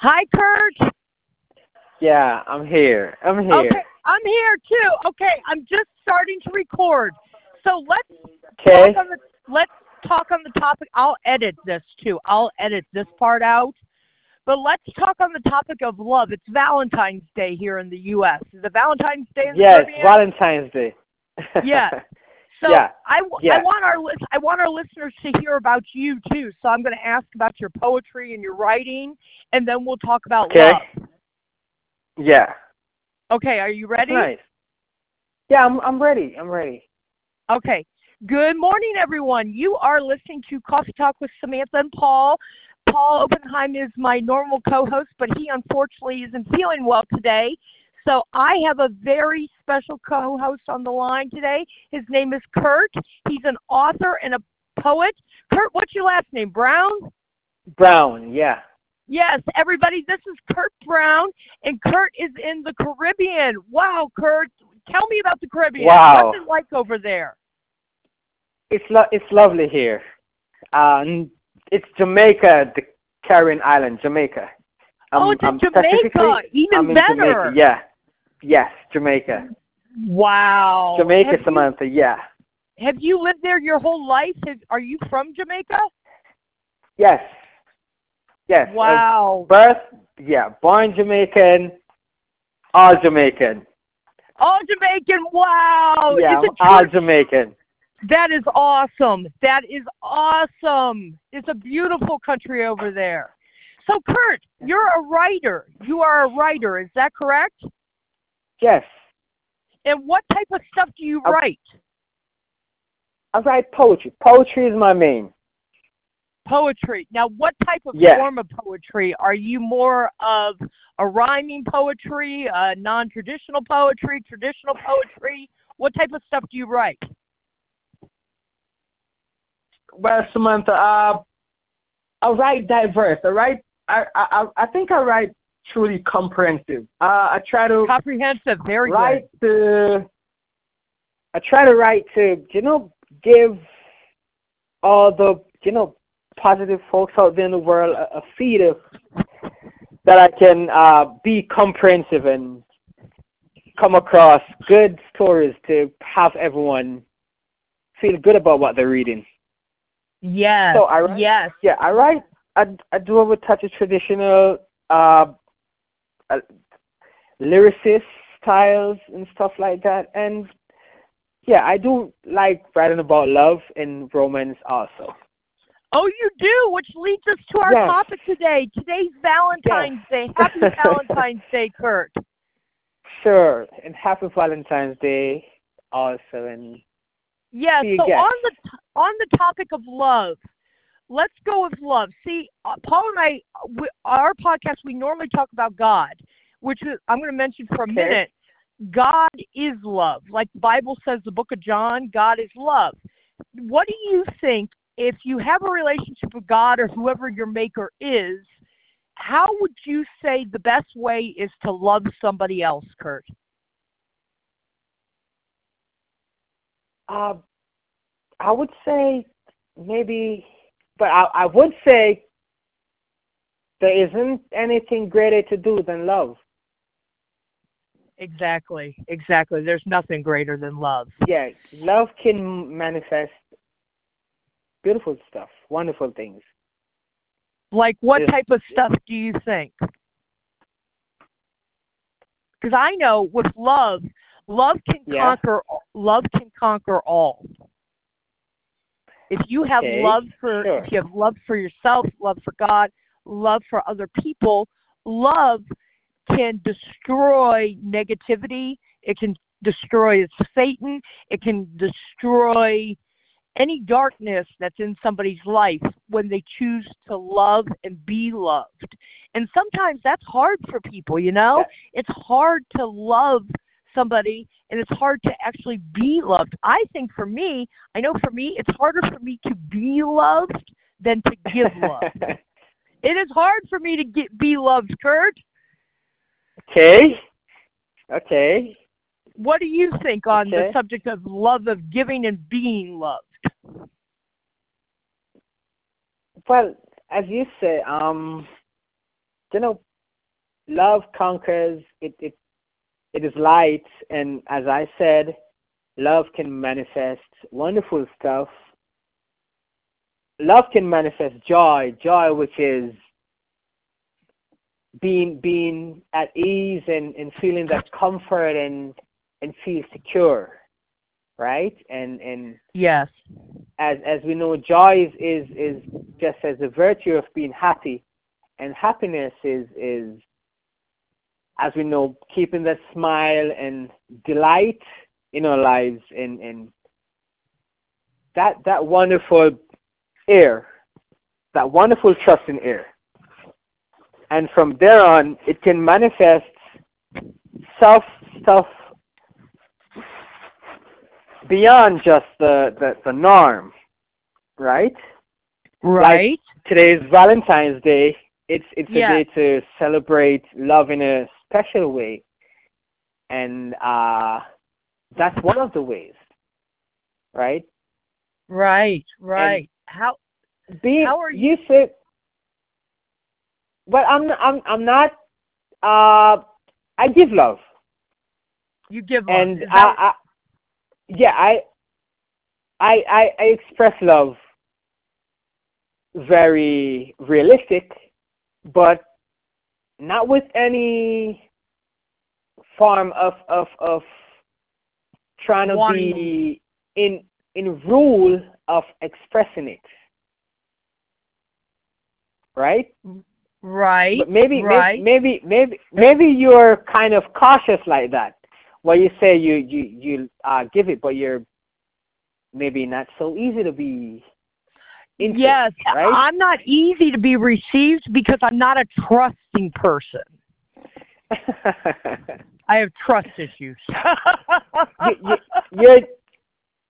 Hi, Kurt. Yeah, I'm here. I'm here. Okay, I'm here too. Okay, I'm just starting to record. So let's Okay. talk on the let's talk on the topic. I'll edit this too. I'll edit this part out. But let's talk on the topic of love. It's Valentine's Day here in the U.S. Is it Valentine's Day in the Yes, Caribbean? Valentine's Day. Yeah. So Yeah, I, w- I yeah. want our lis- I want our listeners to hear about you too. So I'm going to ask about your poetry and your writing, and then we'll talk about Okay. love. Yeah. Okay, are you ready? Nice. Yeah, I'm I'm ready. I'm ready. Okay. Good morning, everyone. You are listening to Coffee Talk with Samantha and Paul. Paul Oppenheim is my normal co host, but he unfortunately isn't feeling well today. So I have a very special co host on the line today. His name is Kurt. He's an author and a poet. Kurt, what's your last name? Brown? Brown. Yeah. Yes, everybody, this is Kurt Brown, and Kurt is in the Caribbean. Wow, Kurt, tell me about the Caribbean. Wow. What's it like over there? It's lo- it's lovely here. Um, it's Jamaica, the Caribbean island, Jamaica. oh, Um, it's in um, Jamaica. Even I'm better. Jamaica. Yeah. Yes, Jamaica. Wow. Jamaica, have Samantha. Yeah. Have you lived there your whole life? Have, are you from Jamaica? Yes. Yes. uh, Wow. birth. Yeah. Born Jamaican. All Jamaican. All Jamaican. Wow. yeah. All? Jamaican. That is awesome. That is awesome. It's a beautiful country over there. So, Kurt, you're a writer. You are a writer. Is that correct? Yes. And what type of stuff do you Uh, write? I write poetry. Poetry is my main. Poetry. Now, what type of Yeah. form of poetry? Are you more of a rhyming poetry, uh, non traditional poetry, traditional poetry? What type of stuff do you write? Well, Samantha, uh, I write diverse. I write. I, I I think I write truly comprehensive. Uh, I try to Comprehensive. Very write to. I try to write to you know give all the you know positive folks out there in the world a, a feed of that I can uh, be comprehensive and come across good stories to have everyone feel good about what they're reading. good. Yes. So I write- yes. Yeah, I write. I, I do have a touch of traditional uh, uh, lyricist styles and stuff like that, and yeah, I do like writing about love and romance also. Oh, you do, which leads us to our Yes. topic today. Today's Valentine's Day. Happy Valentine's Day, Kurt. Sure, and happy Valentine's Day also, and Yeah. So on the on the topic of love, let's go with love. See, uh, Paul and I, we, our podcast, we normally talk about God, which is, I'm going to mention for a Okay. minute. God is love. Like the Bible says, the book of John, God is love. What do you think if you have a relationship with God or whoever your maker is? How would you say the best way is to love somebody else, Kurt? uh, I would say maybe, but I I would say there isn't anything greater to do than love. Exactly, exactly. There's nothing greater than love. yeah, love can manifest beautiful stuff, wonderful things. Like what type of stuff do you think? Because I know with love, love can Yeah. conquer. Love can conquer all. If you have Okay, love for, sure. if you have love for yourself, love for God, love for other people, love can destroy negativity. It can destroy Satan. It can destroy any darkness that's in somebody's life when they choose to love and be loved. And sometimes that's hard for people, you know? It's hard to love somebody and it's hard to actually be loved. I think for me, I know for me, it's harder for me to be loved than to give love. it is hard for me to get be loved, Kurt. okay. Okay. What do you think on the subject of love of giving and being loved? Well, as you say, um, you know, love conquers. It it it is light, and as I said, love can manifest wonderful stuff. Love can manifest joy, joy which is being being at ease and, and feeling that comfort and and feel secure right and and yes as as we know joy is is, is just as a virtue of being happy and happiness is is as we know keeping that smile and delight in our lives and and that that wonderful air that wonderful trust in air. And from there on it can manifest self stuff beyond just the, the, the norm right? Right. like today's valentine's day. It's it's Yeah. a day to celebrate love in a special way. And uh that's one of the ways right? Right right. How Be How are you said but I'm I'm I'm not uh I give love. You give love. and I, I yeah I, I I I express love very realistic but not with any form of of of trying to Wanting- be in in rule of expressing it right right But maybe, right maybe, maybe, maybe, maybe you're kind of cautious like that. Where you say you you you uh, give it, but you're maybe not so easy to be. Yes right? i'm not easy to be received because i'm not a trusting person i have trust issues you, you, you're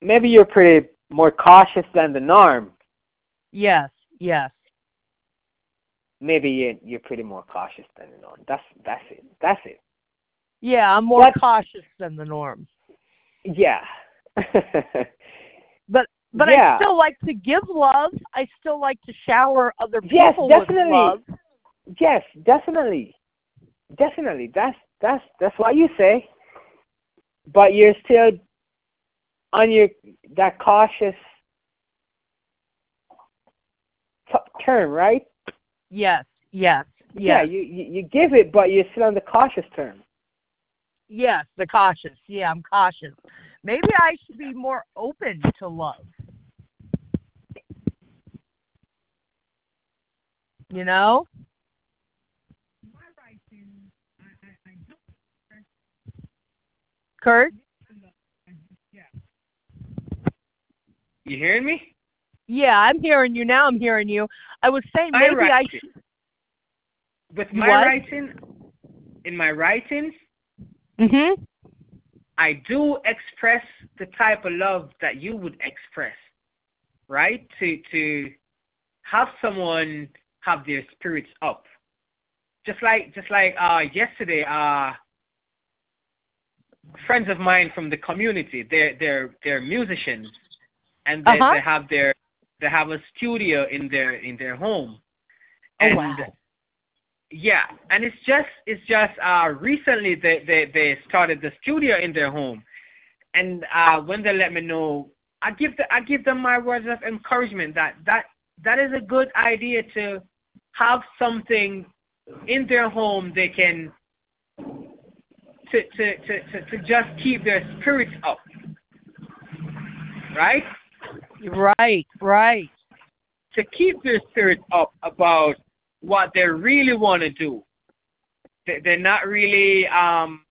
maybe you're pretty more cautious than the norm. yes yes Maybe you're you're pretty more cautious than the norm. That's that's it. That's it. yeah i'm more cautious than the norm Yeah. but but Yeah. I still like to give love. I still like to shower other people Yes, with definitely. love. Yes, definitely, definitely. That's that's that's what you say. But you're still on your that cautious term, right? Yes, yes, Yeah, you, you you give it, but you're still on the cautious term. yes. The cautious. Yeah, I'm cautious. Maybe I should be more open to love. You know? Kurt? You hearing me? Yeah, I'm hearing you now. I'm hearing you. I was saying maybe I should. With my what? writing, in my writings, Mhm. I do express the type of love that you would express, right? To to have someone have their spirits up. Just like just like uh yesterday, uh friends of mine from the community, they're they're they're musicians and they, Uh-huh. they have their they have a studio in their in their home. Oh, wow. yeah, and it's just it's just uh recently they they they started the studio in their home, and uh when they let me know, I give the I give them my words of encouragement that that that is a good idea to have something in their home they can to to to to, to just keep their spirits up, right? Right, right. to keep their spirits up about what they really want to do. They, they're not really um,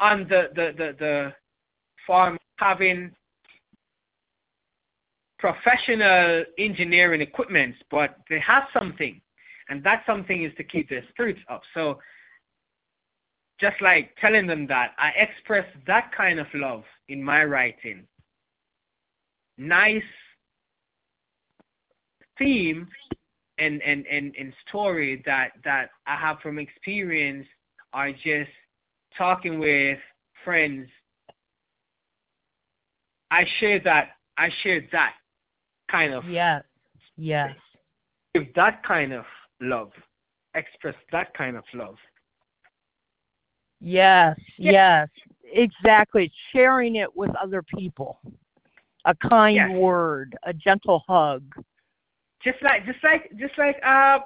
on the, the, the, the farm having professional engineering equipment, but they have something, and that something is to keep their spirits up. So, just like telling them that, I express that kind of love in my writing. Nice theme and, and, and, and story that, that I have from experience are just talking with friends. I share that I share that kind of Yes, yes. if that kind of love. express that kind of love. Yes, Yeah. yes, exactly. Sharing it with other people. A kind Yes. word, a gentle hug. Just like just like just like uh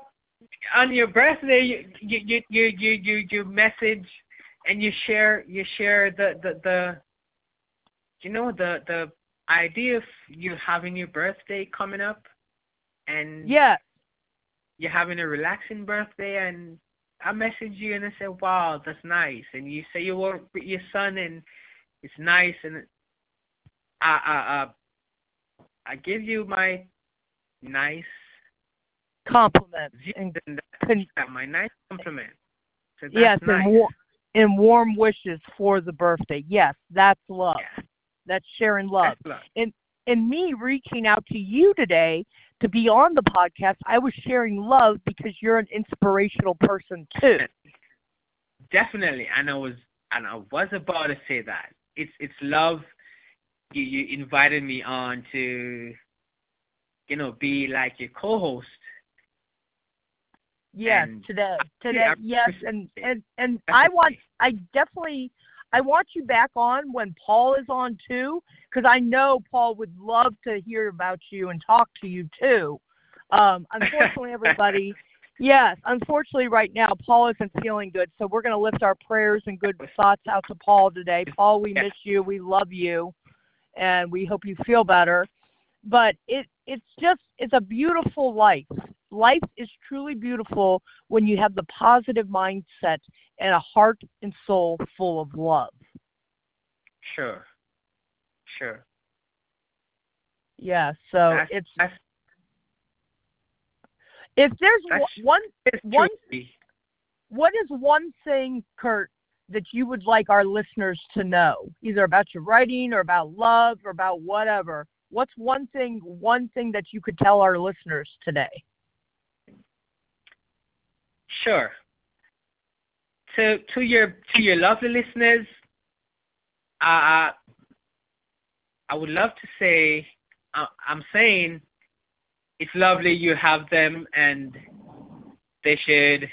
on your birthday you you you you you you, you message and you share you share the the the you know the the idea of you having your birthday coming up and yeah you're having a relaxing birthday and I message you and I say, Wow, that's nice and you say you work with your son and it's nice and I I I I give you my nice compliments views and and con- my nice compliment. So that's yes, nice. and, war- and warm wishes for the birthday. Yes, that's love. Yeah, That's sharing love. love. and me reaching out to you today to be on the podcast, I was sharing love because you're an inspirational person too. Definitely, and I was and I was about to say that. It's it's love. You you invited me on to, you know, be like your co-host. Yes, And- today, today, yes, and and and I want, I definitely, I want you back on when Paul is on too, because I know Paul would love to hear about you and talk to you too. Um, unfortunately, everybody, yes, unfortunately, right now Paul isn't feeling good, so we're going to lift our prayers and good thoughts out to Paul today. Paul, we miss you, we love you, and we hope you feel better. But it, it's just, it's a beautiful life life is truly beautiful when you have the positive mindset and a heart and soul full of love. Sure. Sure. Yeah, so it's if there's that's one one- what is one thing, Kurt, that you would like our listeners to know, either about your writing or about love or about whatever. What's one thing one thing that you could tell our listeners today? Sure. To to your to your lovely listeners, uh, I would love to say uh, I'm saying it's lovely you have them and they should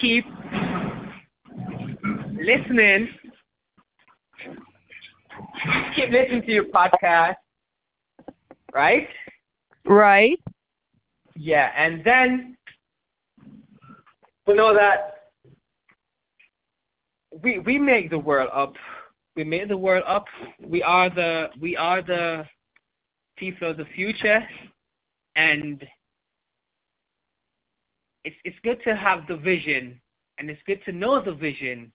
keep listening. Keep listening to your podcast, right? Right? Yeah, and then we know that we we make the world up. We make the world up. We are the we are the people of the future, and it's it's good to have the vision, and it's good to know the vision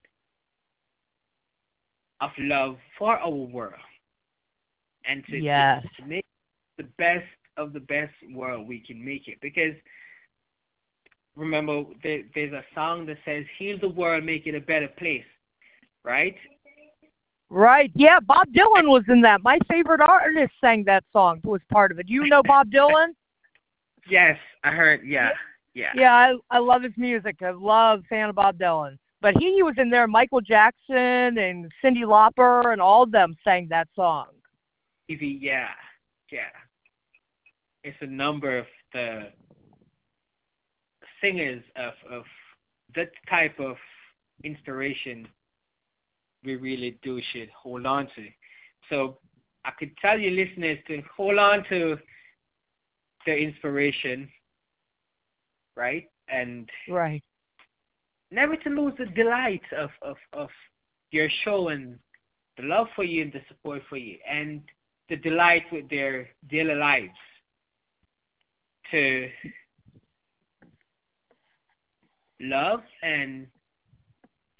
of love for our world, and to, to- to make the best of the best world we can make it because remember there, there's a song that says heal the world make it a better place right Right. Yeah, Bob Dylan was in that. My favorite artist sang that song, was part of it. Do You know Bob Dylan? yes i heard yeah yeah Yeah, I I love his music. I love fan of Bob Dylan. But he was in there. Michael Jackson and Cyndi Lauper and all of them sang that song. Yeah yeah it's a number of the singers of of that type of inspiration we really do should hold on to. So i could tell you listeners to hold on to the inspiration right? And Right. never to lose the delight of, of, of your show and the love for you and the support for you and the delight with their daily lives to love and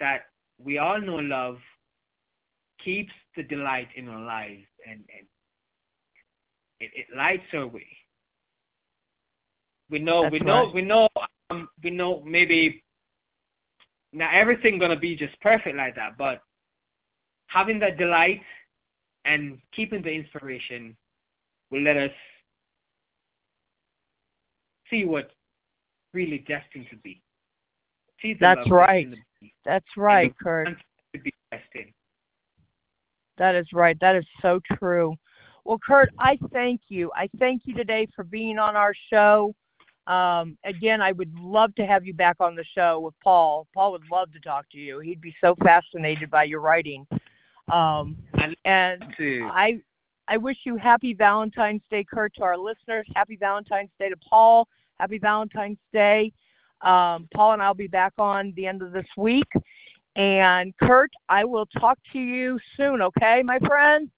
that we all know love keeps the delight in our lives and, and it, it lights our way. We know That's we know right. we know um, we know maybe not everything gonna be just perfect like that, but having that delight and keeping the inspiration will let us see what really destined to be. See the That's right. be, That's right, Kurt. to be destined. That is right. That is so true. Well, Kurt, I thank you. I thank you today for being on our show. Um, again, I would love to have you back on the show with Paul. Paul would love to talk to you. He'd be so fascinated by your writing. Um, and I, I wish you happy Valentine's Day, Kurt, to our listeners. Happy Valentine's Day to Paul. Happy Valentine's Day. Um, Paul and I'll be back on the end of this week. And Kurt, I will talk to you soon, okay, my friend?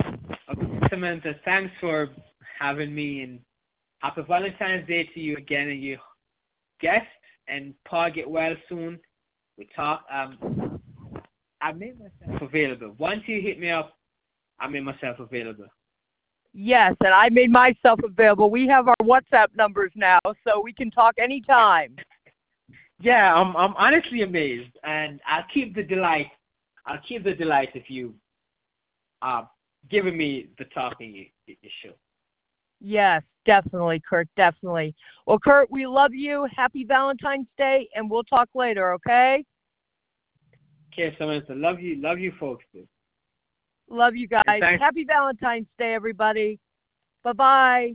Okay, Samantha, thanks for having me and happy Valentine's Day to you again and your guest and Paul get well soon. We talk um I made myself available. Once you hit me up, I made myself available. Yes, and I made myself available. We have our WhatsApp numbers now, so we can talk anytime. yeah, I'm I'm honestly amazed, and I'll keep the delight. I'll keep the delight if you uh giving me the talking show. Yes, definitely, Kurt, definitely. Well, Kurt, we love you. Happy Valentine's Day, and we'll talk later, okay? Okay, Samantha. Love you, love you folks. Too. Love you guys. Happy Valentine's Day, everybody. Bye bye.